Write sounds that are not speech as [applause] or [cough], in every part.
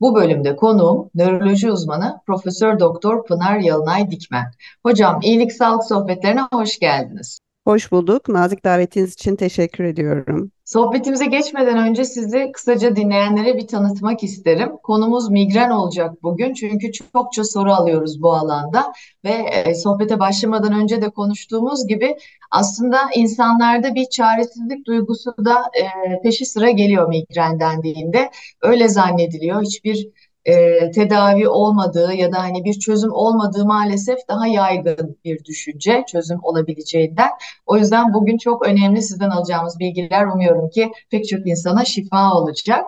Bu bölümde konuğum nöroloji uzmanı Profesör Doktor Pınar Yalınay Dikmen. Hocam iyilik sağlık sohbetlerine hoş geldiniz. Hoş bulduk. Nazik davetiniz için teşekkür ediyorum. Sohbetimize geçmeden önce sizi kısaca dinleyenlere bir tanıtmak isterim. Konumuz migren olacak bugün çünkü çokça soru alıyoruz bu alanda ve e, sohbete başlamadan önce de konuştuğumuz gibi aslında insanlarda bir çaresizlik duygusu da e, peşi sıra geliyor migren dendiğinde. Öyle zannediliyor. Hiçbir e, tedavi olmadığı ya da hani bir çözüm olmadığı maalesef daha yaygın bir düşünce çözüm olabileceğinden. O yüzden bugün çok önemli sizden alacağımız bilgiler umuyorum ki pek çok insana şifa olacak.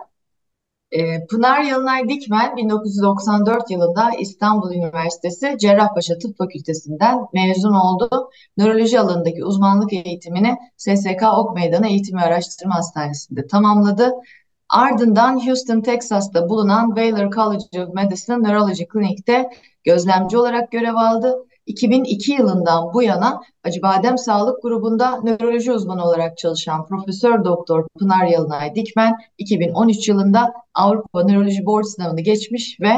E, Pınar Yalınay Dikmen 1994 yılında İstanbul Üniversitesi Cerrahpaşa Tıp Fakültesinden mezun oldu. Nöroloji alanındaki uzmanlık eğitimini SSK Ok Meydanı Eğitim ve Araştırma Hastanesi'nde tamamladı. Ardından Houston, Texas'ta bulunan Baylor College of Medicine Neurology Clinic'te gözlemci olarak görev aldı. 2002 yılından bu yana Acıbadem Sağlık Grubu'nda nöroloji uzmanı olarak çalışan Profesör Doktor Pınar Yalınay Dikmen 2013 yılında Avrupa Nöroloji Board sınavını geçmiş ve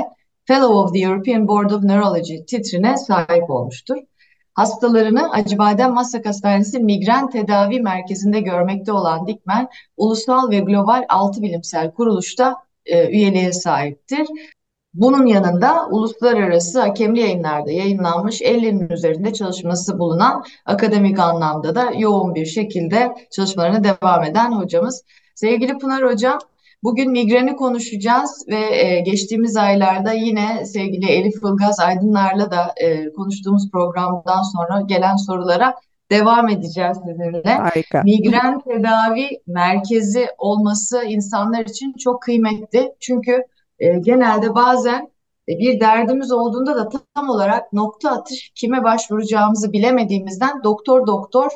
Fellow of the European Board of Neurology titrine sahip olmuştur. Hastalarını Acıbadem Maslak Hastanesi Migren Tedavi Merkezi'nde görmekte olan Dikmen, ulusal ve global altı bilimsel kuruluşta e, üyeliğe sahiptir. Bunun yanında uluslararası hakemli yayınlarda yayınlanmış 50'nin üzerinde çalışması bulunan akademik anlamda da yoğun bir şekilde çalışmalarına devam eden hocamız. Sevgili Pınar Hocam, Bugün migreni konuşacağız ve e, geçtiğimiz aylarda yine sevgili Elif Ilgaz Aydınlar'la da e, konuştuğumuz programdan sonra gelen sorulara devam edeceğiz sizinle. Harika. Migren tedavi merkezi olması insanlar için çok kıymetli. Çünkü e, genelde bazen e, bir derdimiz olduğunda da tam olarak nokta atış kime başvuracağımızı bilemediğimizden doktor doktor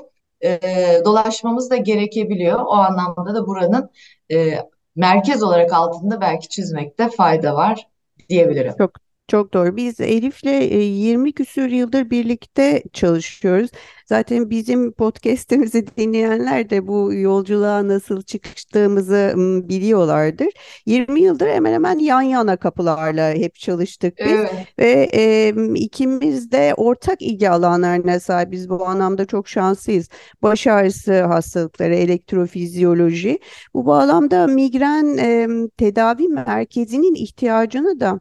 e, dolaşmamız da gerekebiliyor. O anlamda da buranın e, merkez olarak altında belki çizmekte fayda var diyebilirim. Çok çok doğru. Biz Elif'le 20 e, küsür yıldır birlikte çalışıyoruz. Zaten bizim podcast'imizi [laughs] dinleyenler de bu yolculuğa nasıl çıktığımızı biliyorlardır. 20 yıldır hemen hemen yan yana kapılarla hep çalıştık biz evet. ve e, ikimiz de ortak ilgi alanlarına sahibiz. Bu anlamda çok şanslıyız. Baş ağrısı hastalıkları, elektrofizyoloji. Bu bağlamda migren e, tedavi merkezinin ihtiyacını da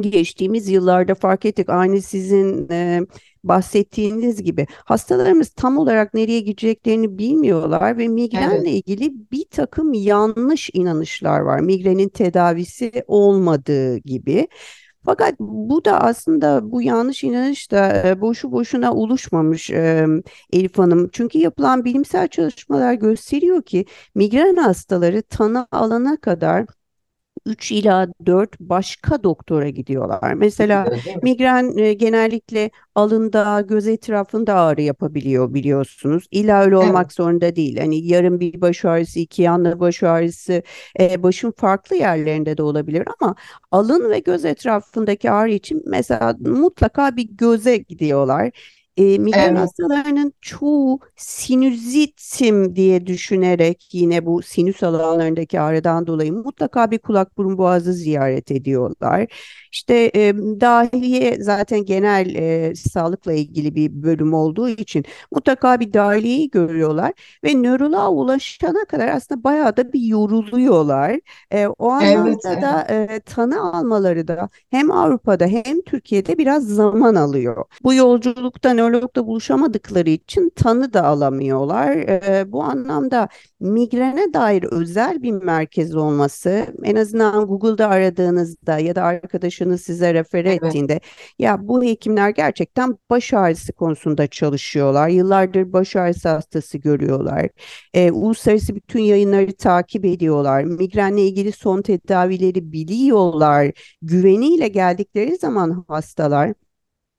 geçtiğimiz yıllarda fark ettik. Aynı sizin e, bahsettiğiniz gibi hastalarımız tam olarak nereye gideceklerini bilmiyorlar ve migrenle evet. ilgili bir takım yanlış inanışlar var. Migrenin tedavisi olmadığı gibi. Fakat bu da aslında bu yanlış inanış da e, boşu boşuna oluşmamış e, Elif Hanım. Çünkü yapılan bilimsel çalışmalar gösteriyor ki migren hastaları tanı alana kadar 3 ila 4 başka doktora gidiyorlar. Mesela migren e, genellikle alında, göz etrafında ağrı yapabiliyor biliyorsunuz. İlla öyle olmak evet. zorunda değil. Hani yarım bir baş ağrısı, iki yanlı baş ağrısı, e, başın farklı yerlerinde de olabilir ama alın ve göz etrafındaki ağrı için mesela mutlaka bir göze gidiyorlar. E, migren evet. hastalarının çoğu sinüzitim diye düşünerek yine bu sinüs alanlarındaki ağrıdan dolayı mutlaka bir kulak burun boğazı ziyaret ediyorlar. İşte e, dahiliye zaten genel e, sağlıkla ilgili bir bölüm olduğu için mutlaka bir dahiliyeyi görüyorlar ve nöroloğa ulaşana kadar aslında bayağı da bir yoruluyorlar. E, o anlamda evet, da e, tanı almaları da hem Avrupa'da hem Türkiye'de biraz zaman alıyor. Bu yolculuktan nörologla buluşamadıkları için tanı da alamıyorlar. E, bu anlamda migrene dair özel bir merkez olması en azından Google'da aradığınızda ya da arkadaşınız size refer Evet. ettiğinde ya bu hekimler gerçekten baş ağrısı konusunda çalışıyorlar. Yıllardır baş ağrısı hastası görüyorlar. E, uluslararası bütün yayınları takip ediyorlar. Migrenle ilgili son tedavileri biliyorlar. Güveniyle geldikleri zaman hastalar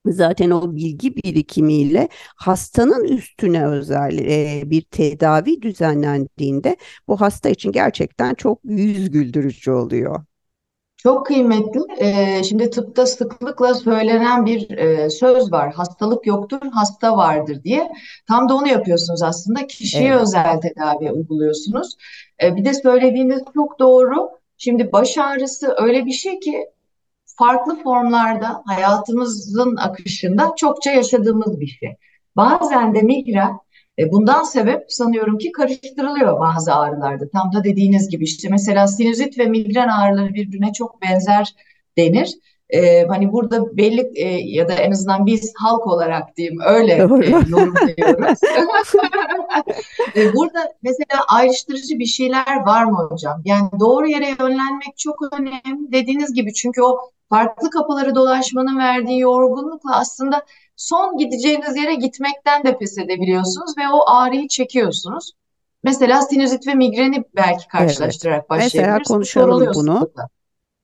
zaten o bilgi birikimiyle hastanın üstüne özel e, bir tedavi düzenlendiğinde bu hasta için gerçekten çok yüz güldürücü oluyor. Çok kıymetli. Ee, şimdi tıpta sıklıkla söylenen bir e, söz var. Hastalık yoktur, hasta vardır diye. Tam da onu yapıyorsunuz aslında. Kişiye Evet. özel tedavi uyguluyorsunuz. Ee, bir de söylediğiniz çok doğru. Şimdi baş ağrısı öyle bir şey ki farklı formlarda hayatımızın akışında çokça yaşadığımız bir şey. Bazen de migren e, bundan sebep sanıyorum ki karıştırılıyor bazı ağrılarda. Tam da dediğiniz gibi işte mesela sinüzit ve migren ağrıları birbirine çok benzer denir. E, hani burada belli e, ya da en azından biz halk olarak diyeyim öyle e, yorumluyoruz. [laughs] E, Burada mesela ayrıştırıcı bir şeyler var mı hocam? Yani doğru yere yönlenmek çok önemli. Dediğiniz gibi çünkü o farklı kapıları dolaşmanın verdiği yorgunlukla aslında son gideceğiniz yere gitmekten de pes edebiliyorsunuz ve o ağrıyı çekiyorsunuz. Mesela sinüzit ve migreni belki Evet. karşılaştırarak Mesela başlayabiliriz. Bu konuşalım bunu.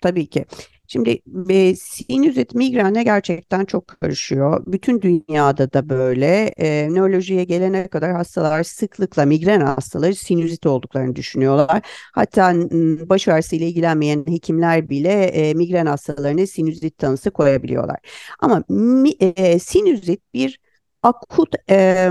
Tabii ki. Şimdi e, sinüzit migrenle gerçekten çok karışıyor. Bütün dünyada da böyle. E, nörolojiye gelene kadar hastalar sıklıkla migren hastaları sinüzit olduklarını düşünüyorlar. Hatta baş ağrısı ile ilgilenmeyen hekimler bile e, migren hastalarına sinüzit tanısı koyabiliyorlar. Ama mi, e, sinüzit bir akut e,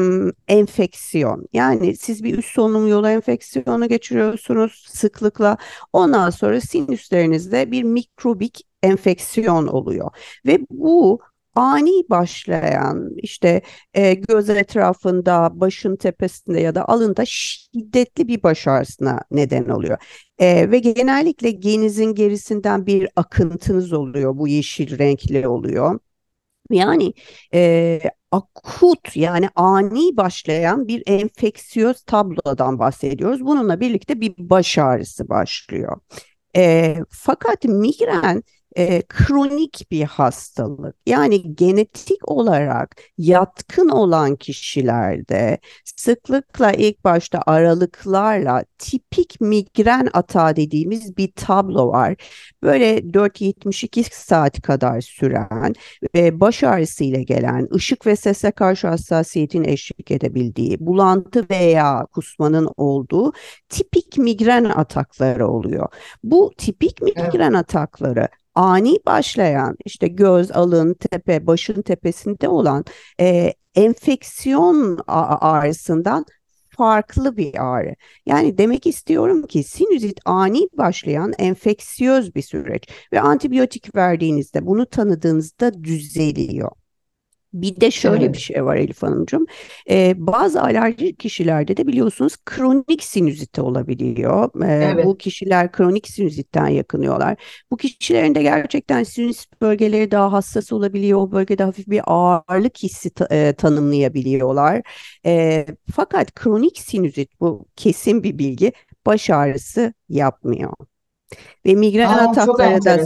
enfeksiyon. Yani siz bir üst solunum yolu enfeksiyonu geçiriyorsunuz sıklıkla. Ondan sonra sinüslerinizde bir mikrobik enfeksiyon oluyor ve bu ani başlayan işte e, göz etrafında, başın tepesinde ya da alında şiddetli bir baş ağrısına neden oluyor. E, ve genellikle genizin gerisinden bir akıntınız oluyor. Bu yeşil renkli oluyor. Yani e, akut yani ani başlayan bir enfeksiyöz tablodan bahsediyoruz. Bununla birlikte bir baş ağrısı başlıyor. E, fakat migren e, kronik bir hastalık. Yani genetik olarak yatkın olan kişilerde sıklıkla ilk başta aralıklarla tipik migren atağı dediğimiz bir tablo var. Böyle 4-72 saat kadar süren ve baş ağrısı ile gelen, ışık ve sese karşı hassasiyetin eşlik edebildiği, bulantı veya kusmanın olduğu tipik migren atakları oluyor. Bu tipik Evet. migren atakları ani başlayan işte göz, alın, tepe, başın tepesinde olan e, enfeksiyon ağrısından farklı bir ağrı. Yani demek istiyorum ki sinüzit ani başlayan enfeksiyöz bir süreç ve antibiyotik verdiğinizde bunu tanıdığınızda düzeliyor. Bir de şöyle Evet. bir şey var Elif Hanımcığım. Ee, bazı alerjik kişilerde de biliyorsunuz kronik sinüziti olabiliyor. Ee, Evet. bu kişiler kronik sinüzitten yakınıyorlar. Bu kişilerin de gerçekten sinüs bölgeleri daha hassas olabiliyor. O bölgede hafif bir ağırlık hissi ta- e, tanımlayabiliyorlar. Ee, fakat kronik sinüzit bu kesin bir bilgi baş ağrısı yapmıyor. Ve migren Aa, atakları da.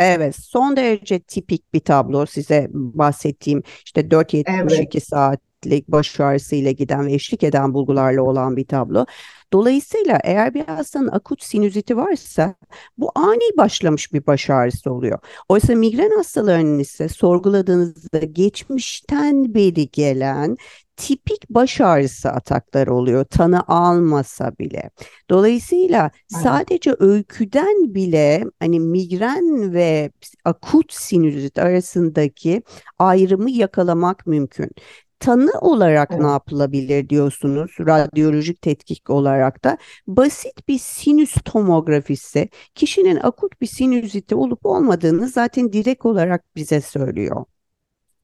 Evet, son derece tipik bir tablo size bahsettiğim işte 4-72 Evet. saatlik baş ağrısı ile giden ve eşlik eden bulgularla olan bir tablo. Dolayısıyla eğer bir hastanın akut sinüziti varsa bu ani başlamış bir baş ağrısı oluyor. Oysa migren hastalarının ise sorguladığınızda geçmişten beri gelen tipik baş ağrısı atakları oluyor tanı almasa bile. Dolayısıyla sadece öyküden bile hani migren ve akut sinüzit arasındaki ayrımı yakalamak mümkün. Tanı olarak ne Evet. yapılabilir diyorsunuz, radyolojik tetkik olarak da basit bir sinüs tomografisi kişinin akut bir sinüziti olup olmadığını zaten direkt olarak bize söylüyor.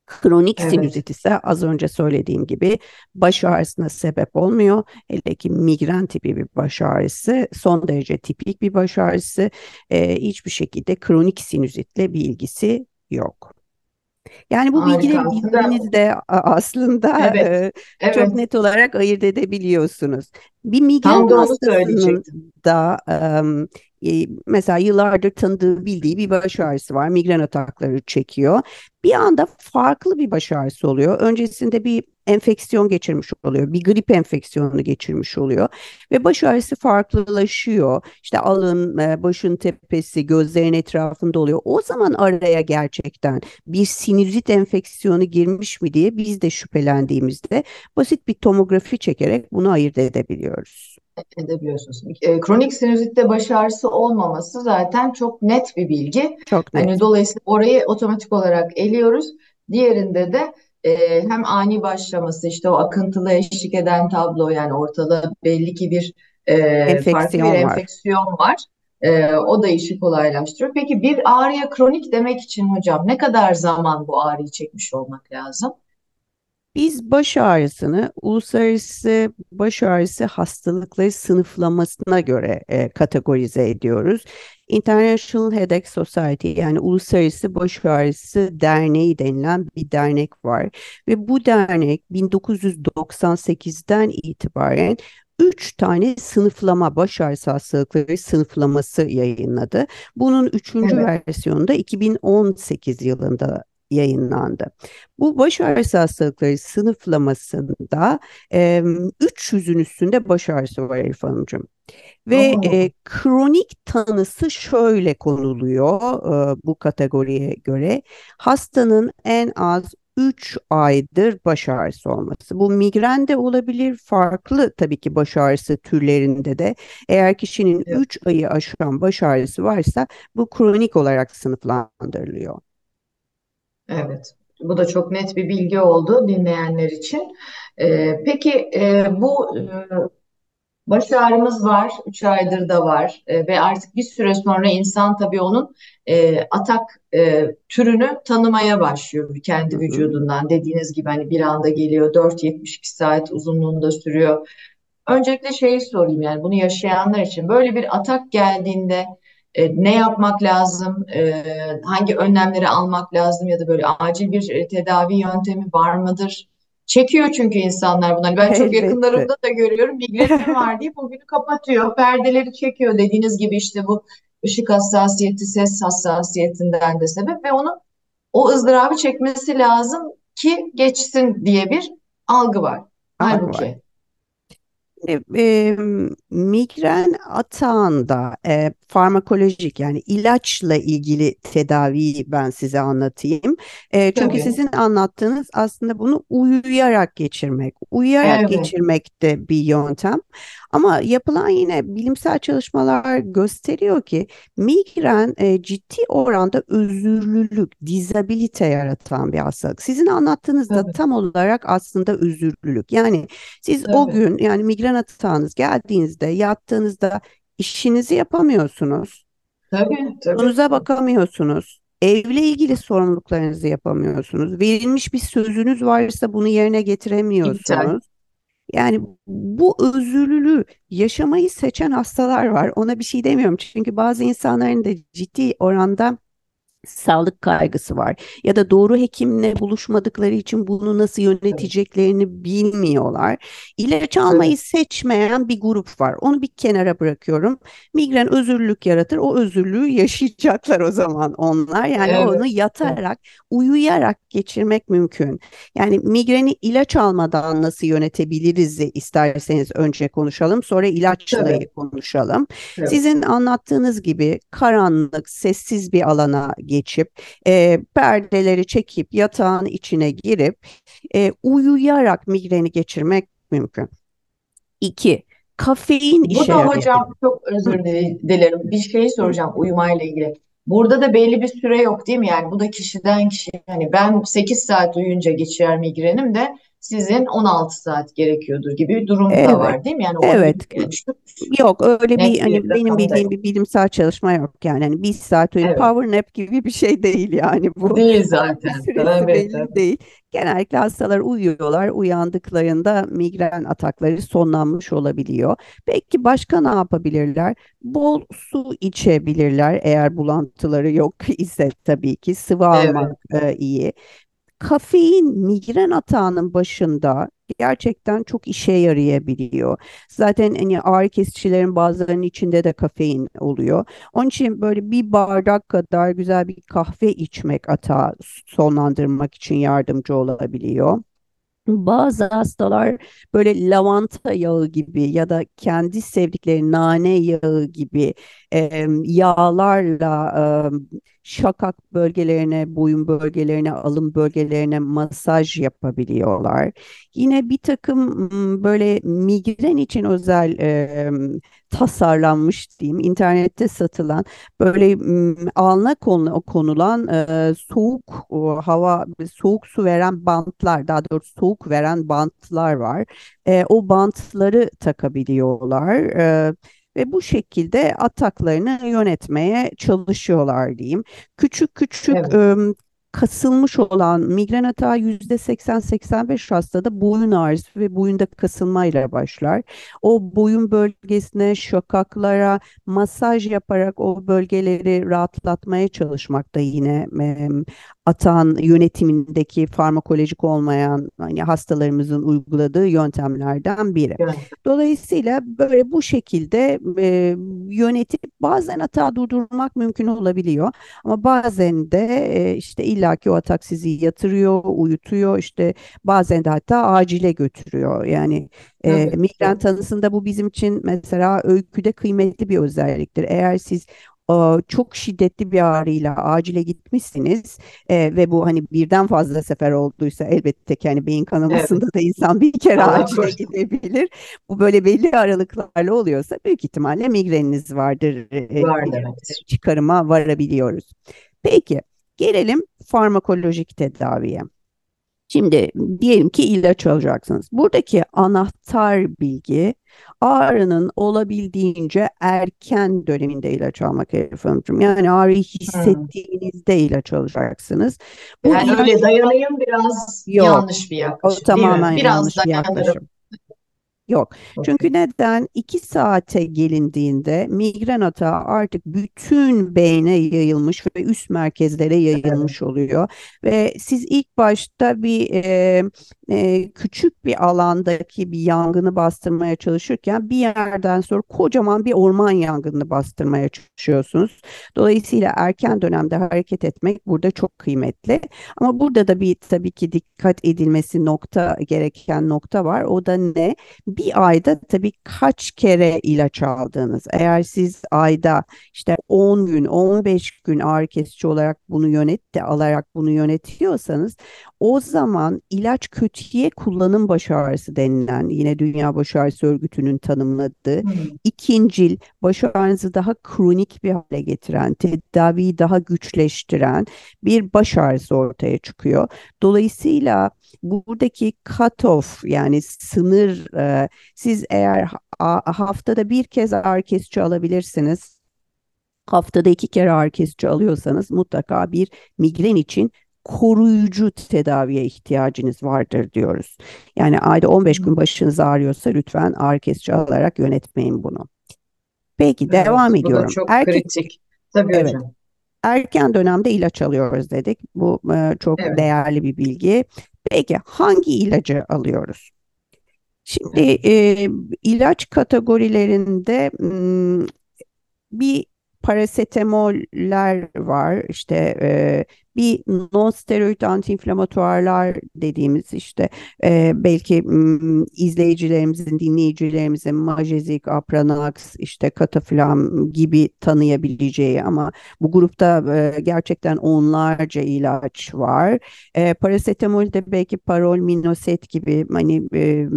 Kronik Evet. sinüzit ise az önce söylediğim gibi baş ağrısına sebep olmuyor. Hele ki migren tipi bir baş ağrısı, son derece tipik bir baş ağrısı, e, hiçbir şekilde kronik sinüzitle bir ilgisi yok. Yani bu Harika. bilgileri bildiğinizde aslında evet, e, çok evet. net olarak ayırt edebiliyorsunuz. Bir migren hastasının da e, mesela yıllardır tanıdığı bildiği bir baş ağrısı var. Migren atakları çekiyor. Bir anda farklı bir baş ağrısı oluyor. Öncesinde bir enfeksiyon geçirmiş oluyor. Bir grip enfeksiyonu geçirmiş oluyor. Ve baş ağrısı farklılaşıyor. İşte alın, e, başın tepesi, gözlerin etrafında oluyor. O zaman araya gerçekten bir sinüzit enfeksiyonu girmiş mi diye biz de şüphelendiğimizde basit bir tomografi çekerek bunu ayırt edebiliyoruz. Edebiliyorsunuz. E, kronik sinüzitte baş ağrısı olmaması zaten çok net bir bilgi. Çok Hani net. dolayısıyla orayı otomatik olarak eliyoruz. Diğerinde de e, hem ani başlaması işte o akıntılı eşlik eden tablo yani ortada belli ki bir e, farklı bir Enfeksiyon var. enfeksiyon var. E, o da işi kolaylaştırıyor. Peki bir ağrıya kronik demek için hocam ne kadar zaman bu ağrıyı çekmiş olmak lazım? Biz baş ağrısını uluslararası baş ağrısı hastalıkları sınıflamasına göre e, kategorize ediyoruz. International Headache Society yani Uluslararası Baş Ağrısı Derneği denilen bir dernek var ve bu dernek 1998'den itibaren üç tane sınıflama baş ağrısı hastalıkları sınıflaması yayınladı. Bunun üçüncü Evet, versiyonu da 2018 yılında yayınlandı. Bu baş ağrısı hastalıkları sınıflamasında e, 300'ün üstünde baş ağrısı var Elif Hanımcığım. Ve e, kronik tanısı şöyle konuluyor e, bu kategoriye göre. Hastanın en az 3 aydır baş ağrısı olması. Bu migren de olabilir, farklı tabii ki baş ağrısı türlerinde de. Eğer kişinin evet. 3 ayı aşan baş ağrısı varsa bu kronik olarak sınıflandırılıyor. Evet, bu da çok net bir bilgi oldu dinleyenler için. Ee, peki e, bu e, baş ağrımız var, 3 aydır da var E, ve artık bir süre sonra insan tabii onun e, atak e, türünü tanımaya başlıyor kendi vücudundan. Dediğiniz gibi hani bir anda geliyor 4-72 saat uzunluğunda sürüyor. Öncelikle şeyi sorayım yani bunu yaşayanlar için böyle bir atak geldiğinde e, ne yapmak lazım, e, hangi önlemleri almak lazım ya da böyle acil bir tedavi yöntemi var mıdır? Çekiyor çünkü insanlar bunları. Ben çok yakınlarımda da görüyorum. Migrenim var deyip o günü kapatıyor. Perdeleri çekiyor dediğiniz gibi işte bu ışık hassasiyeti, ses hassasiyetinden de sebep ve onu o ızdırabı çekmesi lazım ki geçsin diye bir algı var. Algı var. Halbuki E, e, migren atağında e, farmakolojik yani ilaçla ilgili tedaviyi ben size anlatayım. E, çünkü tabii. sizin anlattığınız aslında bunu uyuyarak geçirmek. Uyuyarak Evet. geçirmek de bir yöntem. Ama yapılan yine bilimsel çalışmalar gösteriyor ki migren e, ciddi oranda özürlülük, dizabilite yaratan bir hastalık. Sizin anlattığınızda Tabii, tam olarak aslında özürlülük. Yani siz o tabii, gün yani migren atağınız geldiğinizde yattığınızda işinizi yapamıyorsunuz. tabii, tabii. Çocuğunuza bakamıyorsunuz. Evle ilgili sorumluluklarınızı yapamıyorsunuz. Verilmiş bir sözünüz varsa bunu yerine İptal. Yani bu özürlülüğü yaşamayı seçen hastalar var. Ona bir şey demiyorum. Çünkü bazı insanların da ciddi oranda sağlık kaygısı var ya da doğru hekimle buluşmadıkları için bunu nasıl yöneteceklerini bilmiyorlar. İlaç almayı seçmeyen bir grup var. Onu bir kenara bırakıyorum. Migren özürlülük yaratır. O özürlüğü yaşayacaklar o zaman onlar. Yani onu evet, evet, yatarak, uyuyarak geçirmek mümkün. Yani migreni ilaç almadan nasıl yönetebiliriz isterseniz önce konuşalım, sonra ilaçla tabii, konuşalım. tabii, Sizin anlattığınız gibi karanlık, sessiz bir alana geçip e, perdeleri çekip yatağın içine girip e, uyuyarak migreni geçirmek mümkün. İki, kafein Bu da içeren. hocam çok özür dile- dilerim. Bir şey soracağım uyumayla ilgili. Burada da belli bir süre yok değil mi? Yani bu da kişiden kişiye. Hani ben 8 saat uyuyunca geçer migrenim de sizin 16 saat gerekiyordur gibi bir durum da Evet. var değil mi? Yani Evet. Yok öyle bir hani bir benim da bildiğim bir bilimsel çalışma yok yani. Hani bir saat uyuyup Evet. power nap gibi bir şey değil yani bu. Değil [laughs] zaten. süresi Tabii belli tabii. değil. Genellikle hastalar uyuyorlar. Uyandıklarında migren atakları sonlanmış olabiliyor. Peki başka ne yapabilirler? Bol su içebilirler eğer bulantıları yok [laughs] ise tabii ki sıvı Evet. almak e, iyi. Kafein migren atağının başında gerçekten çok işe yarayabiliyor. Zaten hani ağrı kesicilerin bazılarının içinde de kafein oluyor. Onun için böyle bir bardak kadar güzel bir kahve içmek atağı sonlandırmak için yardımcı olabiliyor. Bazı hastalar böyle lavanta yağı gibi ya da kendi sevdikleri nane yağı gibi e, yağlarla e, şakak bölgelerine, boyun bölgelerine, alın bölgelerine masaj yapabiliyorlar. Yine bir takım böyle migren için özel e, tasarlanmış diyeyim, internette satılan böyle m, alnına konu- konulan e, soğuk o, hava, soğuk su veren bantlar, daha doğrusu soğuk veren bantlar var. E, o bantları takabiliyorlar. E, ve bu şekilde ataklarını yönetmeye çalışıyorlar diyeyim. Küçük küçük Evet. e, kasılmış olan migren atağı %80-85 hastada boyun ağrısı ve boyunda kasılmayla başlar. O boyun bölgesine, şakaklara masaj yaparak o bölgeleri rahatlatmaya çalışmak da yine e, atağın yönetimindeki farmakolojik olmayan hani hastalarımızın uyguladığı yöntemlerden biri. Evet. Dolayısıyla böyle bu şekilde e, yönetip bazen hata durdurmak mümkün olabiliyor. Ama bazen de e, işte illaki o atak sizi yatırıyor, uyutuyor, işte bazen de hatta acile götürüyor. Yani e, migren tanısında bu bizim için mesela öyküde kıymetli bir özelliktir. Eğer siz çok şiddetli bir ağrıyla acile gitmişsiniz e, ve bu hani birden fazla sefer olduysa elbette ki hani beyin Evet. kanamasında da insan bir kere Allah acile korusun. gidebilir. Bu böyle belli aralıklarla oluyorsa büyük ihtimalle migreniniz vardır e, Var diye demektir. çıkarıma varabiliyoruz. Peki gelelim farmakolojik tedaviye. Şimdi diyelim ki ilaç alacaksınız. Buradaki anahtar bilgi ağrının olabildiğince erken döneminde ilaç almak Elif Hanımcığım. Yani ağrıyı Hmm. hissettiğinizde ilaç alacaksınız. Bu Yani ilaç öyle dayanayım biraz yok. yanlış bir O yaklaşım mi? tamamen Biraz yanlış bir yaklaşım. Yok. Çünkü neden? 2 saate gelindiğinde migren atağı artık bütün beyne yayılmış ve üst merkezlere yayılmış oluyor. Ve siz ilk başta bir e, e, küçük bir alandaki bir yangını bastırmaya çalışırken bir yerden sonra kocaman bir orman yangınını bastırmaya çalışıyorsunuz. Dolayısıyla erken dönemde hareket etmek burada çok kıymetli. Ama burada da bir tabii ki dikkat edilmesi nokta gereken nokta var. O da ne? Bir ayda tabii kaç kere ilaç aldığınız. Eğer siz ayda işte 10 gün, 15 gün ağrı kesici olarak bunu yönet alarak bunu yönetiyorsanız o zaman ilaç kötüye kullanım baş ağrısı denilen yine Dünya Baş Ağrısı Örgütü'nün tanımladığı Hmm. ikincil baş ağrınızı daha kronik bir hale getiren, tedaviyi daha güçleştiren bir baş ağrısı ortaya çıkıyor. Dolayısıyla buradaki cut-off yani sınır e, siz eğer ha- haftada bir kez kesici alabilirsiniz. Haftada iki kere kesici alıyorsanız mutlaka bir migren için koruyucu tedaviye ihtiyacınız vardır diyoruz. Yani ayda 15 gün başınız ağrıyorsa lütfen kesici alarak yönetmeyin bunu. Peki Evet, devam bu da ediyorum. çok Erken kritik. Tabii evet hocam. erken dönemde ilaç alıyoruz dedik. Bu e, çok Evet. değerli bir bilgi. Peki hangi ilacı alıyoruz? Şimdi e, ilaç kategorilerinde m, bir parasetamoller var işte e, bir non-steroid antiinflamatuarlar dediğimiz işte e, belki m, izleyicilerimizin dinleyicilerimizin Majezik, Apranax işte Kataflam gibi tanıyabileceği ama bu grupta e, gerçekten onlarca ilaç var. E, parasetamolde belki Parol, Minoset gibi hani e,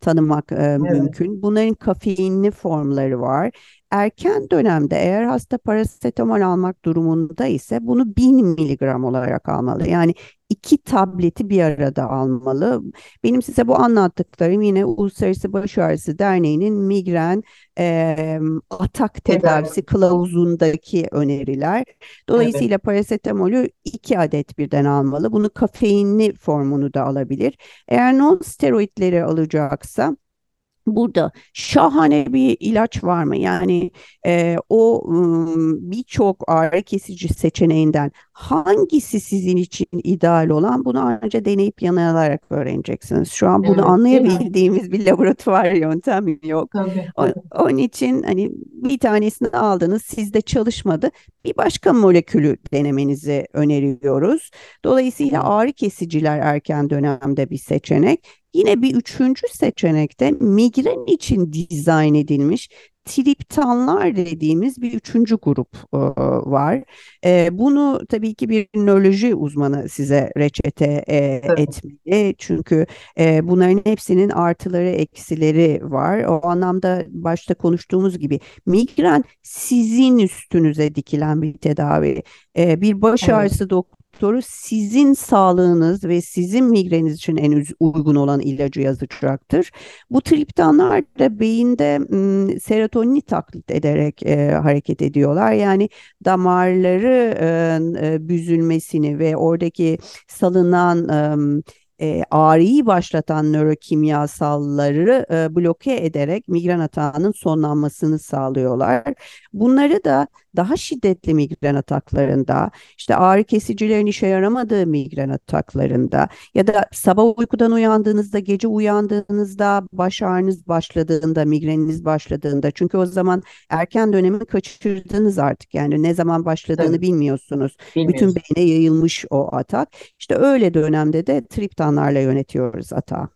tanımak e, Evet. mümkün. Bunların kafeinli formları var. Erken dönemde eğer hasta parasetamol almak durumunda ise bunu 1000 miligram olarak almalı. Yani iki tableti bir arada almalı. Benim size bu anlattıklarım yine Uluslararası Baş Ağrısı Derneği'nin migren e, atak tedavisi kılavuzundaki öneriler. Dolayısıyla evet. parasetamolü iki adet birden almalı. Bunu kafeinli formunu da alabilir. Eğer non steroidleri alacaksa Burada şahane bir ilaç var mı? Yani e, o birçok ağrı kesici seçeneğinden hangisi sizin için ideal olan bunu ancak deneyip yanılarak öğreneceksiniz. Şu an bunu evet, anlayabildiğimiz bir laboratuvar yöntemi yok. Tabii, tabii. O, onun için hani bir tanesini aldınız sizde çalışmadı. Bir başka molekülü denemenizi öneriyoruz. Dolayısıyla ağrı kesiciler erken dönemde bir seçenek. Yine bir üçüncü seçenekte migren için dizayn edilmiş triptanlar dediğimiz bir üçüncü grup e, var. E, bunu tabii ki bir nöroloji uzmanı size reçete e, etmeli. Çünkü e, bunların hepsinin artıları eksileri var. O anlamda başta konuştuğumuz gibi migren sizin üstünüze dikilen bir tedavi. E, bir baş ağrısı evet. doktoru doktoru sizin sağlığınız ve sizin migreniniz için en uygun olan ilacı yazacaktır. Bu triptanlar da beyinde m, serotonini taklit ederek e, hareket ediyorlar. Yani damarları e, büzülmesini ve oradaki salınan e, e, ağrıyı başlatan nörokimyasalları e, bloke ederek migren atağının sonlanmasını sağlıyorlar. Bunları da daha şiddetli migren ataklarında, işte ağrı kesicilerin işe yaramadığı migren ataklarında ya da sabah uykudan uyandığınızda, gece uyandığınızda baş ağrınız başladığında, migreniniz başladığında çünkü o zaman erken dönemi kaçırdınız artık. Yani ne zaman başladığını Tabii. bilmiyorsunuz. Bütün beyne yayılmış o atak. İşte öyle dönemde de triptanlarla yönetiyoruz atağı.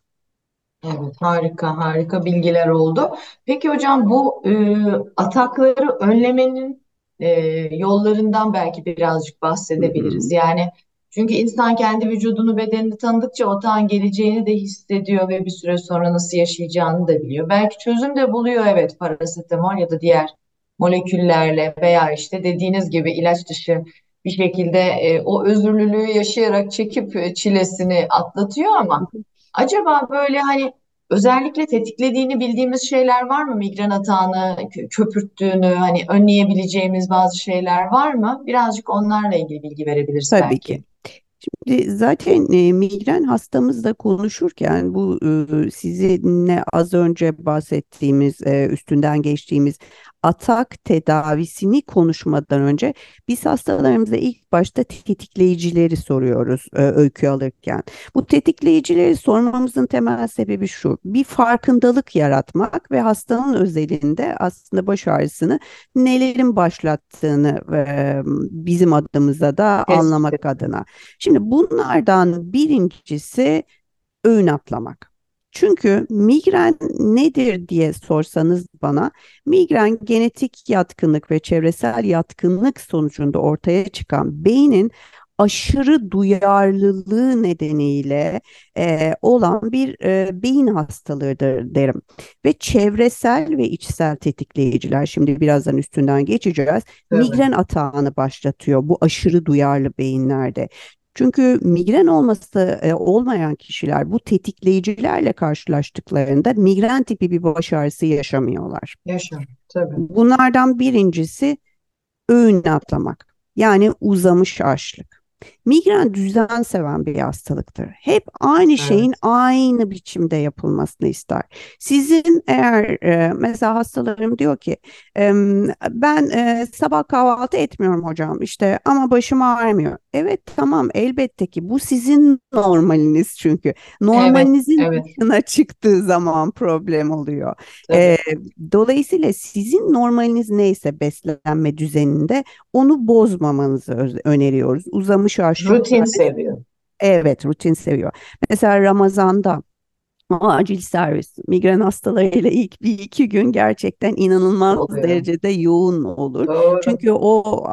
Evet, harika, harika bilgiler oldu. Peki hocam bu e, atakları önlemenin e, yollarından belki birazcık bahsedebiliriz. Yani çünkü insan kendi vücudunu, bedenini tanıdıkça otağın geleceğini de hissediyor ve bir süre sonra nasıl yaşayacağını da biliyor. Belki çözüm de buluyor evet parasetamol ya da diğer moleküllerle veya işte dediğiniz gibi ilaç dışı bir şekilde e, o özürlülüğü yaşayarak çekip e, çilesini atlatıyor ama acaba böyle hani özellikle tetiklediğini bildiğimiz şeyler var mı? Migren atağını köpürttüğünü hani önleyebileceğimiz bazı şeyler var mı? Birazcık onlarla ilgili bilgi verebiliriz Tabii belki. ki. Şimdi zaten e, migren hastamızla konuşurken bu e, sizinle az önce bahsettiğimiz e, üstünden geçtiğimiz atak tedavisini konuşmadan önce biz hastalarımıza ilk başta tetikleyicileri soruyoruz e, öykü alırken. Bu tetikleyicileri sormamızın temel sebebi şu. Bir farkındalık yaratmak ve hastanın özelinde aslında baş ağrısını nelerin başlattığını e, bizim adımıza da evet. anlamak adına. Şimdi bunlardan birincisi öğün atlamak. Çünkü migren nedir diye sorsanız bana, migren genetik yatkınlık ve çevresel yatkınlık sonucunda ortaya çıkan beynin aşırı duyarlılığı nedeniyle e, olan bir e, beyin hastalığıdır derim. Ve çevresel ve içsel tetikleyiciler, şimdi birazdan üstünden geçeceğiz, evet. migren atağını başlatıyor bu aşırı duyarlı beyinlerde. Çünkü migren olması e, olmayan kişiler bu tetikleyicilerle karşılaştıklarında migren tipi bir baş ağrısı yaşamıyorlar. Yaşam, tabii. Bunlardan birincisi öğün atlamak. Yani uzamış açlık. Migren düzen seven bir hastalıktır. Hep aynı evet. şeyin aynı biçimde yapılmasını ister. Sizin eğer e, mesela hastalarım diyor ki e, ben e, sabah kahvaltı etmiyorum hocam işte ama başım ağrımıyor. Evet tamam elbette ki bu sizin normaliniz çünkü. Normalinizin evet, evet. dışına çıktığı zaman problem oluyor. Evet. E, dolayısıyla sizin normaliniz neyse beslenme düzeninde onu bozmamanızı öneriyoruz. Uzamış aşırı. Rutin seviyor. Evet rutin seviyor. Mesela Ramazan'da acil servis migren hastalarıyla ilk bir iki gün gerçekten inanılmaz Oluyor. derecede yoğun olur. Doğru. Çünkü o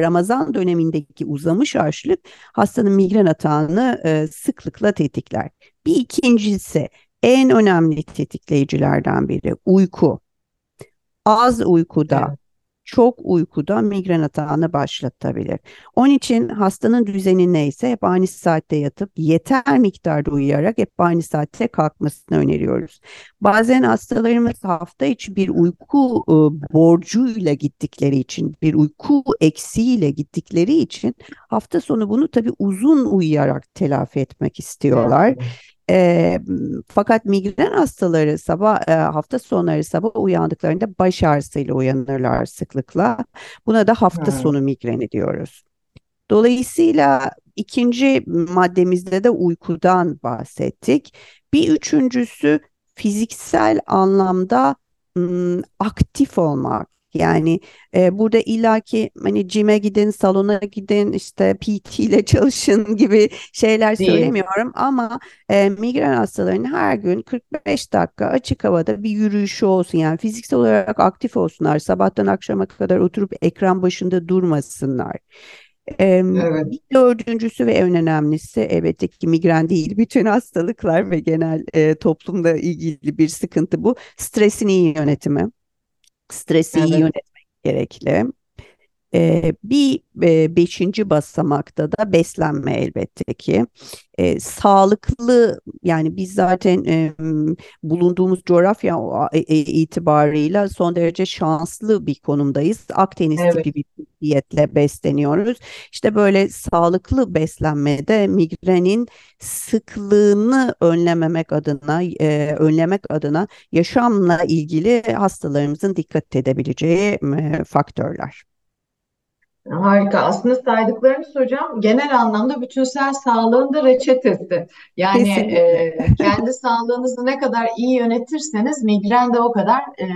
Ramazan dönemindeki uzamış açlık hastanın migren atağını e, sıklıkla tetikler. Bir ikincisi en önemli tetikleyicilerden biri uyku Az uykuda, Evet. Çok uykuda migren atağını başlatabilir. Onun için hastanın düzeni neyse hep aynı saatte yatıp yeter miktarda uyuyarak hep aynı saatte kalkmasını öneriyoruz. Bazen hastalarımız hafta içi bir uyku e, borcuyla gittikleri için, bir uyku eksiğiyle gittikleri için hafta sonu bunu tabii uzun uyuyarak telafi etmek istiyorlar. E, fakat migren hastaları sabah e, hafta sonları sabah uyandıklarında baş ağrısıyla uyanırlar sıklıkla. Buna da hafta Hmm. sonu migreni diyoruz. Dolayısıyla ikinci maddemizde de uykudan bahsettik. Bir üçüncüsü fiziksel anlamda ım, aktif olmak. Yani e, burada illaki hani cime gidin, salona gidin, işte PT ile [laughs] çalışın gibi şeyler Değil. söylemiyorum ama e, migren hastalarının her gün 45 dakika açık havada bir yürüyüşü olsun. Yani fiziksel olarak aktif olsunlar. Sabahtan akşama kadar oturup ekran başında durmasınlar. Em, Evet. Dördüncüsü ve en önemlisi elbette ki migren değil, bütün hastalıklar ve genel e, toplumla ilgili bir sıkıntı bu. Stresin iyi yönetimi. Stresi iyi Evet. yönetmek gerekli. Ee, bir e, beşinci basamakta da beslenme elbette ki. Ee, sağlıklı yani biz zaten e, bulunduğumuz coğrafya e- e- itibarıyla son derece şanslı bir konumdayız. Akdeniz Evet. tipi bir diyetle besleniyoruz. İşte böyle sağlıklı beslenmede migrenin sıklığını önlememek adına, e, önlemek adına yaşamla ilgili hastalarımızın dikkat edebileceği e, faktörler. Harika. Aslında saydıklarınız hocam genel anlamda bütünsel sağlığın da reçetesi. Yani Kesinlikle. e, kendi sağlığınızı ne kadar iyi yönetirseniz migren de o kadar e,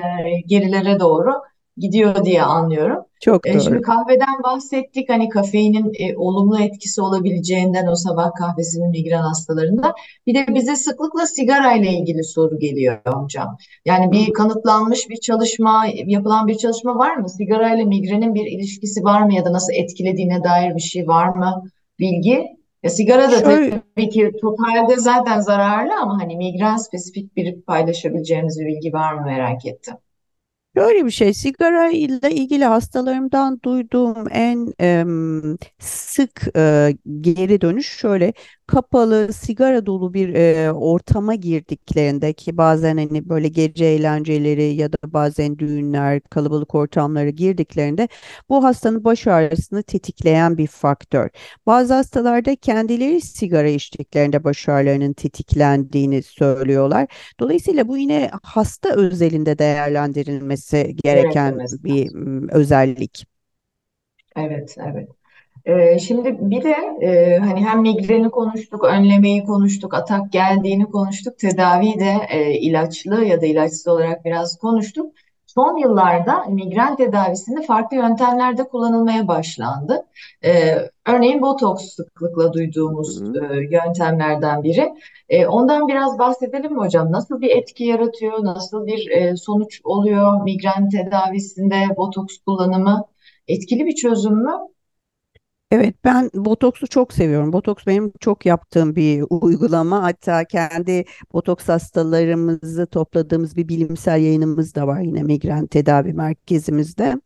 gerilere doğru gidiyor diye anlıyorum. Çok E, şimdi doğru. kahveden bahsettik. Hani kafeinin e, olumlu etkisi olabileceğinden o sabah kahvesinin migren hastalarında. Bir de bize sıklıkla sigara ile ilgili soru geliyor hocam. Yani bir kanıtlanmış bir çalışma, yapılan bir çalışma var mı? Sigara ile migrenin bir ilişkisi var mı ya da nasıl etkilediğine dair bir şey var mı? Bilgi. Ya sigara da Şöyle, tabii ki totalde zaten zararlı ama hani migren spesifik bir paylaşabileceğimiz bir bilgi var mı merak ettim. Şöyle bir şey, sigara ile ilgili hastalarımdan duyduğum en em, sık e, geri dönüş şöyle, kapalı sigara dolu bir e, ortama girdiklerinde ki bazen hani böyle gece eğlenceleri ya da bazen düğünler, kalabalık ortamlara girdiklerinde bu hastanın baş ağrısını tetikleyen bir faktör. Bazı hastalarda kendileri sigara içtiklerinde baş ağrılarının tetiklendiğini söylüyorlar. Dolayısıyla bu yine hasta özelinde değerlendirilmesi gereken bir özellik. Evet, evet. Ee, şimdi bir de e, hani hem migreni konuştuk, önlemeyi konuştuk, atak geldiğini konuştuk, tedaviyi de e, ilaçlı ya da ilaçsız olarak biraz konuştuk. Son yıllarda migren tedavisinde farklı yöntemlerde kullanılmaya başlandı. Ee, örneğin botoks sıklıkla duyduğumuz Hı. e, yöntemlerden biri. E, ondan biraz bahsedelim mi hocam? Nasıl bir etki yaratıyor? Nasıl bir e, sonuç oluyor migren tedavisinde botoks kullanımı? Etkili bir çözüm mü? Evet ben botoksu çok seviyorum. Botoks benim çok yaptığım bir uygulama. Hatta kendi botoks hastalarımızı topladığımız bir bilimsel yayınımız da var yine migren tedavi merkezimizde.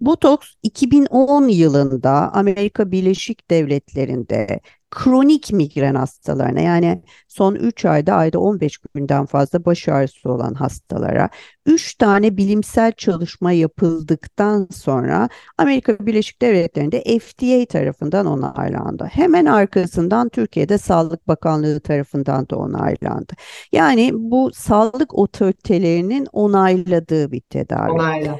Botoks 2010 yılında Amerika Birleşik Devletleri'nde kronik migren hastalarına yani son 3 ayda ayda 15 günden fazla baş ağrısı olan hastalara 3 tane bilimsel çalışma yapıldıktan sonra Amerika Birleşik Devletleri'nde FDA tarafından onaylandı. Hemen arkasından Türkiye'de Sağlık Bakanlığı tarafından da onaylandı. Yani bu sağlık otoritelerinin onayladığı bir tedavi. Onayla.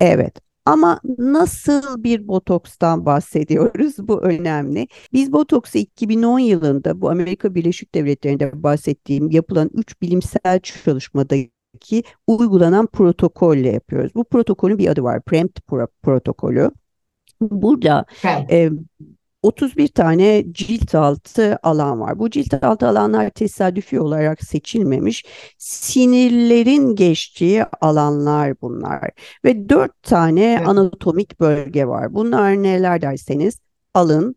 Evet. Ama nasıl bir botokstan bahsediyoruz? Bu önemli. Biz botoksu 2010 yılında bu Amerika Birleşik Devletleri'nde bahsettiğim yapılan 3 bilimsel çalışmadaki uygulanan protokolle yapıyoruz. Bu protokolün bir adı var. PREMT pro- protokolü. Burada Krem. e, 31 tane cilt altı alan var. Bu cilt altı alanlar tesadüfi olarak seçilmemiş. Sinirlerin geçtiği alanlar bunlar. Ve 4 tane Evet. anatomik bölge var. Bunlar neler derseniz alın,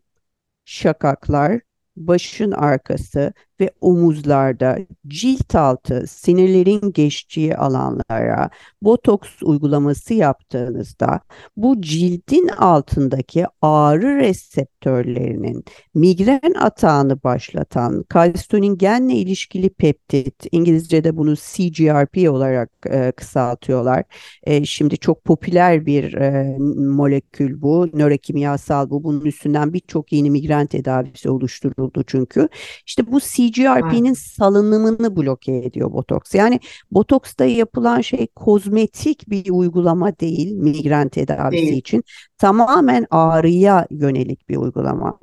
şakaklar, başın arkası, ve omuzlarda, cilt altı, sinirlerin geçtiği alanlara botoks uygulaması yaptığınızda bu cildin altındaki ağrı reseptörlerinin migren atağını başlatan kalsitoningenle ilişkili peptit, İngilizce'de bunu CGRP olarak e, kısaltıyorlar. E, şimdi çok popüler bir e, molekül bu, nörokimyasal bu. Bunun üstünden birçok yeni migren tedavisi oluşturuldu çünkü. İşte bu CGRP'nin evet. salınımını bloke ediyor botoks. Yani botoksta yapılan şey kozmetik bir uygulama değil migren tedavisi değil. için. Tamamen ağrıya yönelik bir uygulama.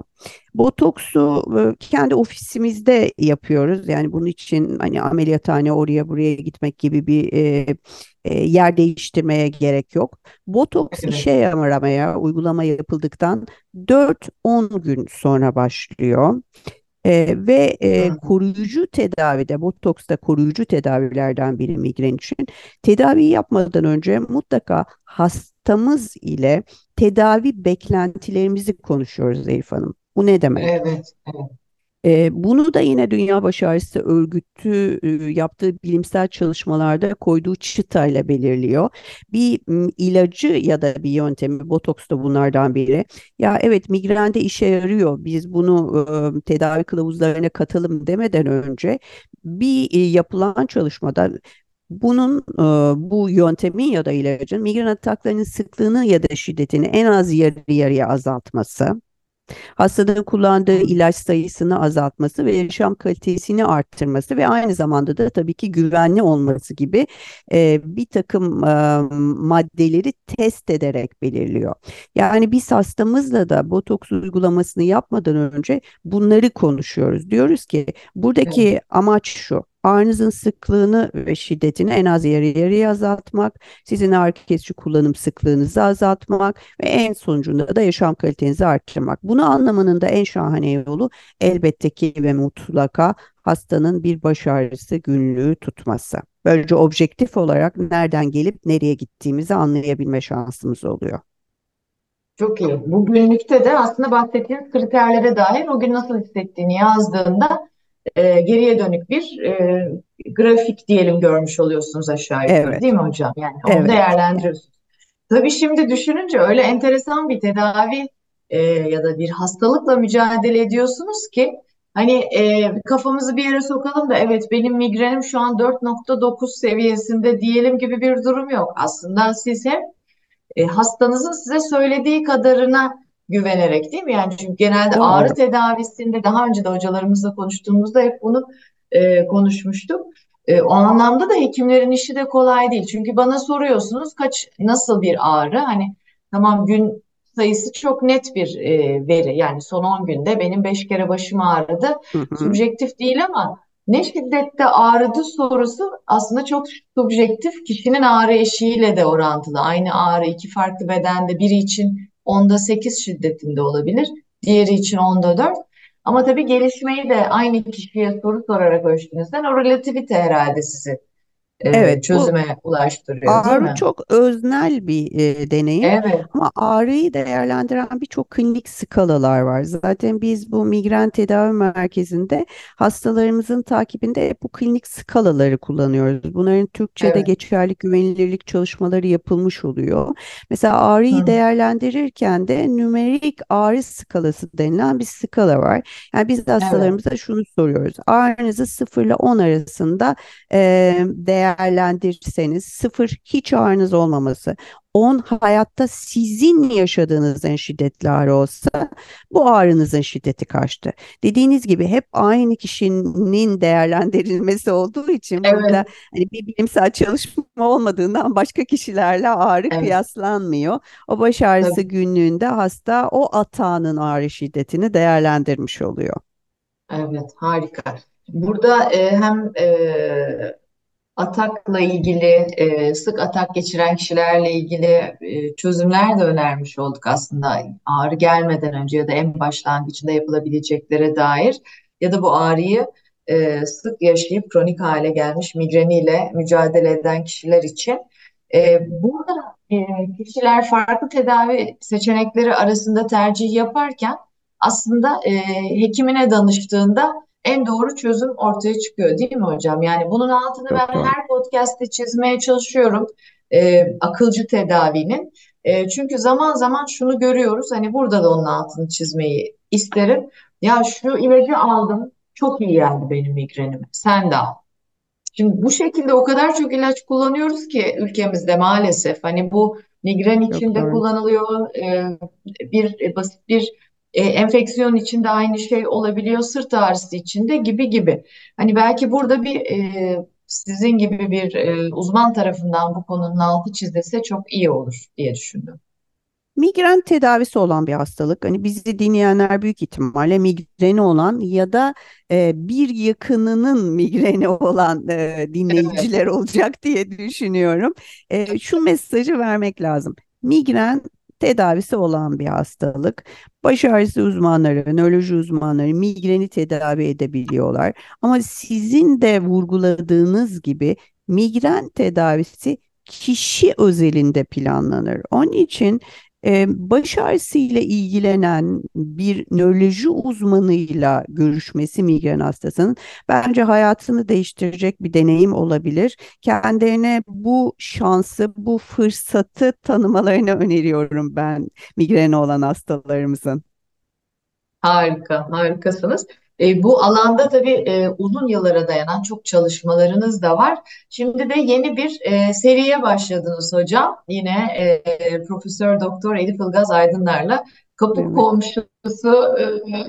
Botoksu e, kendi ofisimizde yapıyoruz. Yani bunun için hani ameliyathane oraya buraya gitmek gibi bir e, e, yer değiştirmeye gerek yok. Botoks evet. işe yaramaya uygulama yapıldıktan 4-10 gün sonra başlıyor. E, ve e, koruyucu tedavide, botoks da koruyucu tedavilerden biri migren için. Tedavi yapmadan önce mutlaka hastamız ile tedavi beklentilerimizi konuşuyoruz Elif Hanım. Bu ne demek? Evet, evet. E, bunu da yine Dünya Baş Örgütü e, yaptığı bilimsel çalışmalarda koyduğu çıtayla belirliyor. Bir m, ilacı ya da bir yöntemi, botoks da bunlardan biri. Ya evet migrende işe yarıyor. Biz bunu e, tedavi kılavuzlarına katalım demeden önce bir e, yapılan çalışmada bunun bu yöntemin ya da ilacın migren ataklarının sıklığını ya da şiddetini en az yarı yarıya azaltması hastanın kullandığı ilaç sayısını azaltması ve yaşam kalitesini arttırması ve aynı zamanda da tabii ki güvenli olması gibi e, bir takım e, maddeleri test ederek belirliyor. Yani biz hastamızla da botoks uygulamasını yapmadan önce bunları konuşuyoruz. Diyoruz ki buradaki evet. amaç şu ağrınızın sıklığını ve şiddetini en az yarı yarıya azaltmak, sizin ağrı kesici kullanım sıklığınızı azaltmak ve en sonucunda da yaşam kalitenizi arttırmak. Bunu anlamanın da en şahane yolu elbette ki ve mutlaka hastanın bir baş ağrısı günlüğü tutması. Böylece objektif olarak nereden gelip nereye gittiğimizi anlayabilme şansımız oluyor. Çok iyi. Bu günlükte de aslında bahsettiğiniz kriterlere dair o gün nasıl hissettiğini yazdığında e, geriye dönük bir e, grafik diyelim görmüş oluyorsunuz aşağı yukarı evet. değil mi hocam? Yani onu evet. değerlendiriyorsunuz. Tabii şimdi düşününce öyle enteresan bir tedavi e, ya da bir hastalıkla mücadele ediyorsunuz ki hani e, kafamızı bir yere sokalım da evet benim migrenim şu an 4.9 seviyesinde diyelim gibi bir durum yok. Aslında siz hep e, hastanızın size söylediği kadarına güvenerek değil mi? Yani çünkü genelde Doğru. ağrı tedavisinde daha önce de hocalarımızla konuştuğumuzda hep bunu e, konuşmuştuk. E, o anlamda da hekimlerin işi de kolay değil. Çünkü bana soruyorsunuz kaç nasıl bir ağrı? Hani tamam gün sayısı çok net bir e, veri. Yani son 10 günde benim 5 kere başım ağrıdı. Hı hı. Subjektif değil ama ne şiddette ağrıdı sorusu aslında çok subjektif. Kişinin ağrı eşiğiyle de orantılı. Aynı ağrı iki farklı bedende biri için onda 8 şiddetinde olabilir. Diğeri için onda 4. Ama tabii gelişmeyi de aynı kişiye soru sorarak ölçtüğünüzden o relativite herhalde sizi Evet, çözüme ulaştırıyor değil ağrı mi? çok öznel bir e, deneyim Evet, ama ağrıyı değerlendiren birçok klinik skalalar var. Zaten biz bu migren tedavi merkezinde hastalarımızın takibinde hep bu klinik skalaları kullanıyoruz. Bunların Türkçe'de evet. geçerli güvenilirlik çalışmaları yapılmış oluyor. Mesela ağrıyı Hı. değerlendirirken de nümerik ağrı skalası denilen bir skala var. Yani biz de Evet, hastalarımıza şunu soruyoruz. Ağrınızı 0 ile 10 arasında e, değer değerlendirirseniz sıfır hiç ağrınız olmaması, 10 hayatta sizin yaşadığınız en şiddetli ağrı olsa bu ağrınızın şiddeti kaçtı. Dediğiniz gibi hep aynı kişinin değerlendirilmesi olduğu için evet. burada hani bir bilimsel çalışma olmadığından başka kişilerle ağrı evet. kıyaslanmıyor. O baş ağrısı evet. günlüğünde hasta o atağının ağrı şiddetini değerlendirmiş oluyor. Evet harika. Burada e, hem e, atakla ilgili, e, sık atak geçiren kişilerle ilgili e, çözümler de önermiş olduk aslında ağrı gelmeden önce ya da en başlangıcında yapılabileceklere dair ya da bu ağrıyı e, sık yaşayıp kronik hale gelmiş migreniyle mücadele eden kişiler için. burada kişiler farklı tedavi seçenekleri arasında tercih yaparken aslında hekimine danıştığında en doğru çözüm ortaya çıkıyor değil mi hocam? Yani bunun altını Çok ben doğru. her podcast'te çizmeye çalışıyorum. E, akılcı tedavinin. E, çünkü zaman zaman şunu görüyoruz. Hani burada da onun altını çizmeyi isterim. Ya şu ilacı aldım. Çok iyi geldi benim migrenim. Sen de al. Şimdi bu şekilde o kadar çok ilaç kullanıyoruz ki ülkemizde maalesef. Hani bu migren için Çok de doğru. kullanılıyor. e, bir basit bir e, enfeksiyon için de aynı şey olabiliyor. Sırt ağrısı için de gibi gibi. Hani belki burada bir e, sizin gibi bir e, uzman tarafından bu konunun altı çizilse çok iyi olur diye düşündüm. Migren tedavisi olan bir hastalık. Hani bizi dinleyenler büyük ihtimalle migreni olan ya da e, bir yakınının migreni olan e, Evet, dinleyiciler olacak diye düşünüyorum. E, şu mesajı vermek lazım. Migren tedavisi olan bir hastalık. Baş ağrısı uzmanları, nöroloji uzmanları migreni tedavi edebiliyorlar. Ama sizin de vurguladığınız gibi migren tedavisi kişi özelinde planlanır. Onun için ee, baş ağrısıyla ilgilenen bir nöroloji uzmanıyla görüşmesi migren hastasının bence hayatını değiştirecek bir deneyim olabilir. Kendilerine bu şansı, bu fırsatı tanımalarını öneriyorum ben migreni olan hastalarımızın. harika, harikasınız. E, bu alanda tabii e, uzun yıllara dayanan çok çalışmalarınız da var. Şimdi de yeni bir e, seriye başladınız hocam. Yine e, Profesör Doktor Elif Ilgaz Aydınlar'la kapı Evet, komşusu e,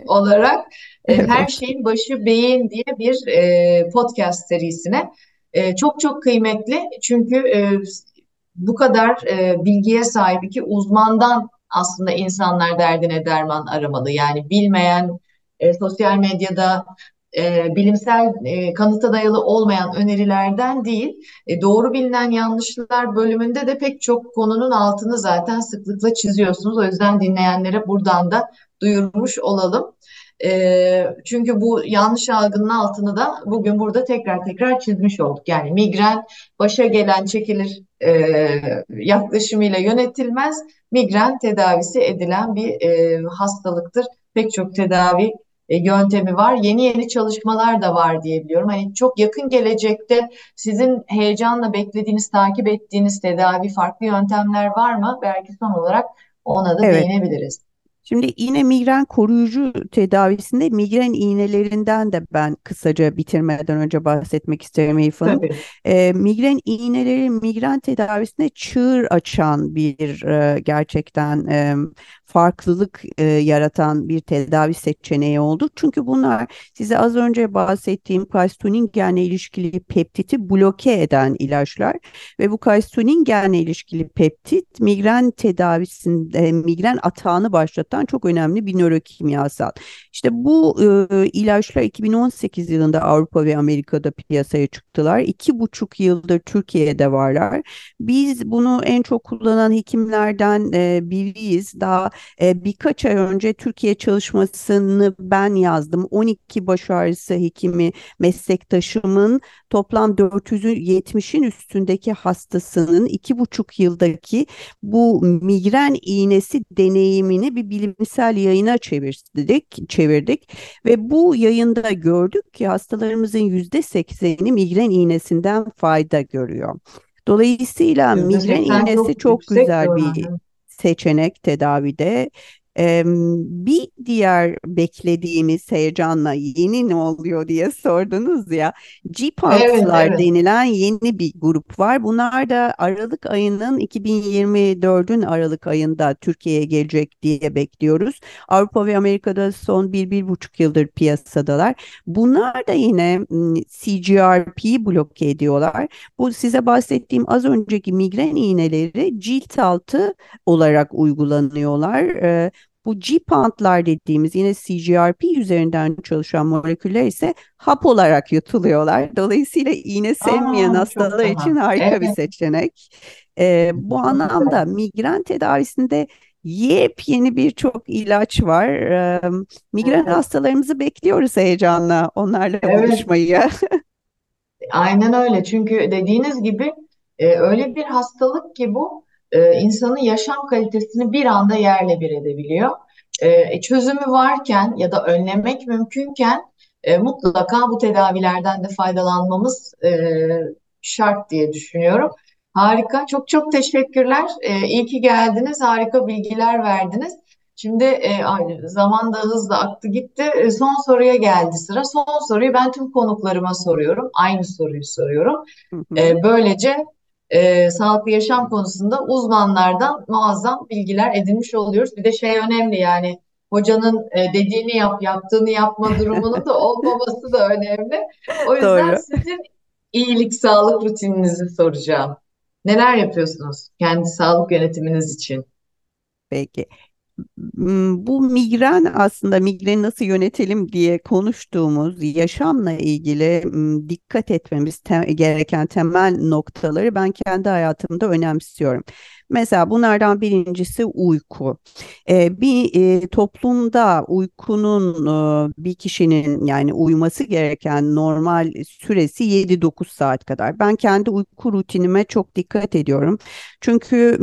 olarak e, Her evet, Şeyin Başı Beyin diye bir e, podcast serisine. E, çok çok kıymetli çünkü e, bu kadar e, bilgiye sahip iki uzmandan aslında insanlar derdine derman aramalı. Yani bilmeyen, e, sosyal medyada e, bilimsel e, kanıta dayalı olmayan önerilerden değil, e, doğru bilinen yanlışlar bölümünde de pek çok konunun altını zaten sıklıkla çiziyorsunuz. O yüzden dinleyenlere buradan da duyurmuş olalım. E, çünkü bu yanlış algının altını da bugün burada tekrar tekrar çizmiş olduk. Yani migren başa gelen çekilir e, yaklaşımıyla yönetilmez. Migren tedavisi edilen bir e, hastalıktır. Pek çok tedavi e, yöntemi var. Yeni yeni çalışmalar da var diye biliyorum. Hani çok yakın gelecekte sizin heyecanla beklediğiniz, takip ettiğiniz tedavi farklı yöntemler var mı? Belki son olarak ona da evet. değinebiliriz. Şimdi yine migren koruyucu tedavisinde migren iğnelerinden de ben kısaca bitirmeden önce bahsetmek isterim Elif Hanım. E, migren iğneleri migren tedavisinde çığır açan bir e, gerçekten e, farklılık e, yaratan bir tedavi seçeneği oldu. Çünkü bunlar size az önce bahsettiğim calcitonin ilişkili peptiti bloke eden ilaçlar ve bu calcitonin ilişkili peptit migren tedavisinde migren atağını başlatan çok önemli bir nörokimyasal. İşte bu e, ilaçlar 2018 yılında Avrupa ve Amerika'da piyasaya çıktılar. İki buçuk yıldır Türkiye'de varlar. Biz bunu en çok kullanan hekimlerden e, biriyiz. Daha e, birkaç ay önce Türkiye çalışmasını ben yazdım. 12 baş ağrısı hekimi meslektaşımın toplam 470'in üstündeki hastasının iki buçuk yıldaki bu migren iğnesi deneyimini bir bilimsel yayına çevirdik, çevirdik ve bu yayında gördük ki hastalarımızın yüzde sekseni migren iğnesinden fayda görüyor. Dolayısıyla migren %80 iğnesi çok çok güzel bir seçenek tedavide. Ee, bir diğer beklediğimiz heyecanla yeni ne oluyor diye sordunuz ya. Evet, G-Punk'lar evet. denilen yeni bir grup var. Bunlar da Aralık ayının 2024'ün Aralık ayında Türkiye'ye gelecek diye bekliyoruz. Avrupa ve Amerika'da son bir, bir buçuk yıldır piyasadalar. Bunlar da yine CGRP'yi bloke ediyorlar. Bu size bahsettiğim az önceki migren iğneleri cilt altı olarak uygulanıyorlar. Ee, bu G-Pantlar dediğimiz yine CGRP üzerinden çalışan moleküller ise hap olarak yutuluyorlar. Dolayısıyla iğne sevmeyen Aa, hastalar için harika bir Evet, seçenek. Ee, bu anlamda migren tedavisinde yepyeni birçok ilaç var. Ee, migren Evet, hastalarımızı bekliyoruz heyecanla onlarla evet. buluşmayı. [laughs] Aynen öyle. Çünkü dediğiniz gibi e, öyle bir hastalık ki bu e, insanın yaşam kalitesini bir anda yerle bir edebiliyor. E, e, çözümü varken ya da önlemek mümkünken e, mutlaka bu tedavilerden de faydalanmamız e, şart diye düşünüyorum. Harika, çok çok teşekkürler. E, iyi ki geldiniz, harika bilgiler verdiniz. Şimdi e, zaman da hızla aktı gitti. E, son soruya geldi sıra. Son soruyu ben tüm konuklarıma soruyorum. Aynı soruyu soruyorum. E, böylece e, sağlıklı yaşam konusunda uzmanlardan muazzam bilgiler edinmiş oluyoruz. Bir de şey önemli yani hocanın e, dediğini yap, yaptığını yapma durumunun da [laughs] olmaması da önemli. O yüzden Doğru. sizin iyilik, sağlık rutininizi soracağım. Neler yapıyorsunuz kendi sağlık yönetiminiz için? Peki. M, Bu migren aslında migreni nasıl yönetelim diye konuştuğumuz yaşamla ilgili m, dikkat etmemiz te- gereken temel noktaları ben kendi hayatımda önemsiyorum. Mesela bunlardan birincisi uyku. Ee, bir e, toplumda uykunun e, bir kişinin yani uyuması gereken normal süresi 7-9 saat kadar. Ben kendi uyku rutinime çok dikkat ediyorum. Çünkü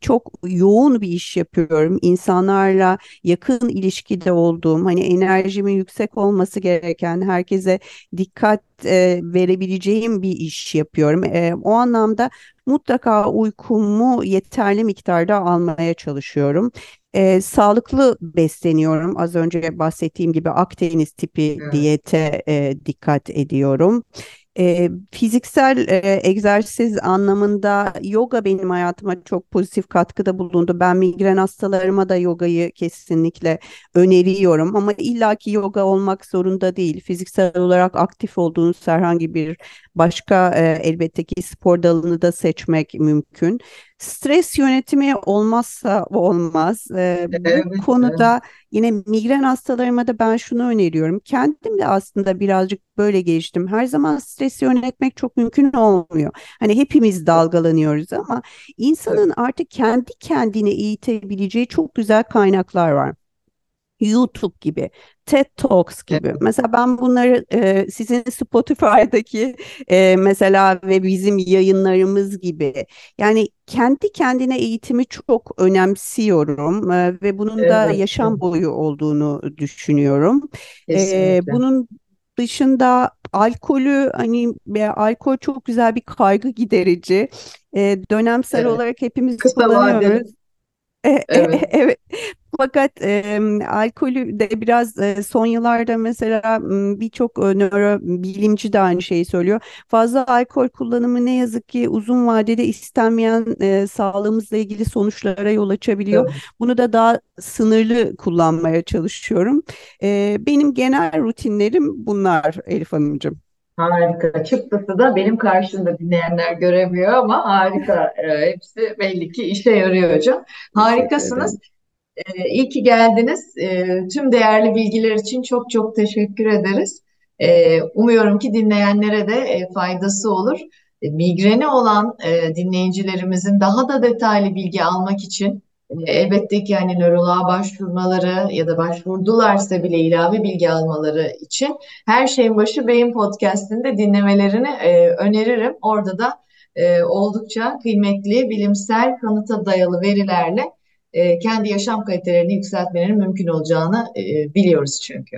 çok yoğun bir iş yapıyorum. İnsanlarla yakın ilişkide olduğum, hani enerjimin yüksek olması gereken, herkese dikkat e, verebileceğim bir iş yapıyorum. E, o anlamda mutlaka uykumu yeterli miktarda almaya çalışıyorum. E, sağlıklı besleniyorum. Az önce bahsettiğim gibi Akdeniz tipi Evet, diyete e, dikkat ediyorum. E, fiziksel e, egzersiz anlamında yoga benim hayatıma çok pozitif katkıda bulundu. Ben migren hastalarıma da yogayı kesinlikle öneriyorum ama illaki yoga olmak zorunda değil. Fiziksel olarak aktif olduğunuz herhangi bir başka e, elbette ki spor dalını da seçmek mümkün. Stres yönetimi olmazsa olmaz. E, bu evet, evet. konuda Yine migren hastalarıma da ben şunu öneriyorum. Kendim de aslında birazcık böyle geliştim. Her zaman stresi yönetmek çok mümkün olmuyor. Hani hepimiz dalgalanıyoruz ama insanın artık kendi kendine eğitebileceği çok güzel kaynaklar var. YouTube gibi, TED Talks gibi. evet. Mesela ben bunları e, sizin Spotify'daki e, mesela ve bizim yayınlarımız gibi yani kendi kendine eğitimi çok önemsiyorum e, ve bunun da Evet, yaşam evet, boyu olduğunu düşünüyorum. E, bunun dışında alkolü hani e, alkol çok güzel bir kaygı giderici. E, dönemsel Evet. olarak hepimiz Kısa vadeli. kullanıyoruz. E, Evet, Evet. [laughs] Fakat e, alkolü de biraz e, son yıllarda mesela birçok e, nörobilimci de aynı şeyi söylüyor. Fazla alkol kullanımı ne yazık ki uzun vadede istenmeyen e, sağlığımızla ilgili sonuçlara yol açabiliyor. tabii. Bunu da daha sınırlı kullanmaya çalışıyorum. E, benim genel rutinlerim bunlar Elif Hanımcığım. Harika. Çıktısı da benim karşımda dinleyenler göremiyor ama harika. [laughs] Ee, hepsi belli ki işe yarıyor hocam. Harikasınız. Ee, iyi ki geldiniz. Ee, tüm değerli bilgiler için çok çok teşekkür ederiz. Ee, umuyorum ki dinleyenlere de e, faydası olur. E, migreni olan e, dinleyicilerimizin daha da detaylı bilgi almak için elbette ki hani nöroloğa başvurmaları ya da başvurdularsa bile ilave bilgi almaları için her şeyin başı Beyin Podcast'inde dinlemelerini e, öneririm. Orada da e, oldukça kıymetli bilimsel kanıta dayalı verilerle e, kendi yaşam kalitelerini yükseltmelerinin mümkün olacağını e, biliyoruz çünkü.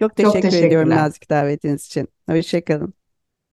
Çok Çok teşekkür ediyorum nazik davetiniz için. Hoşça kalın.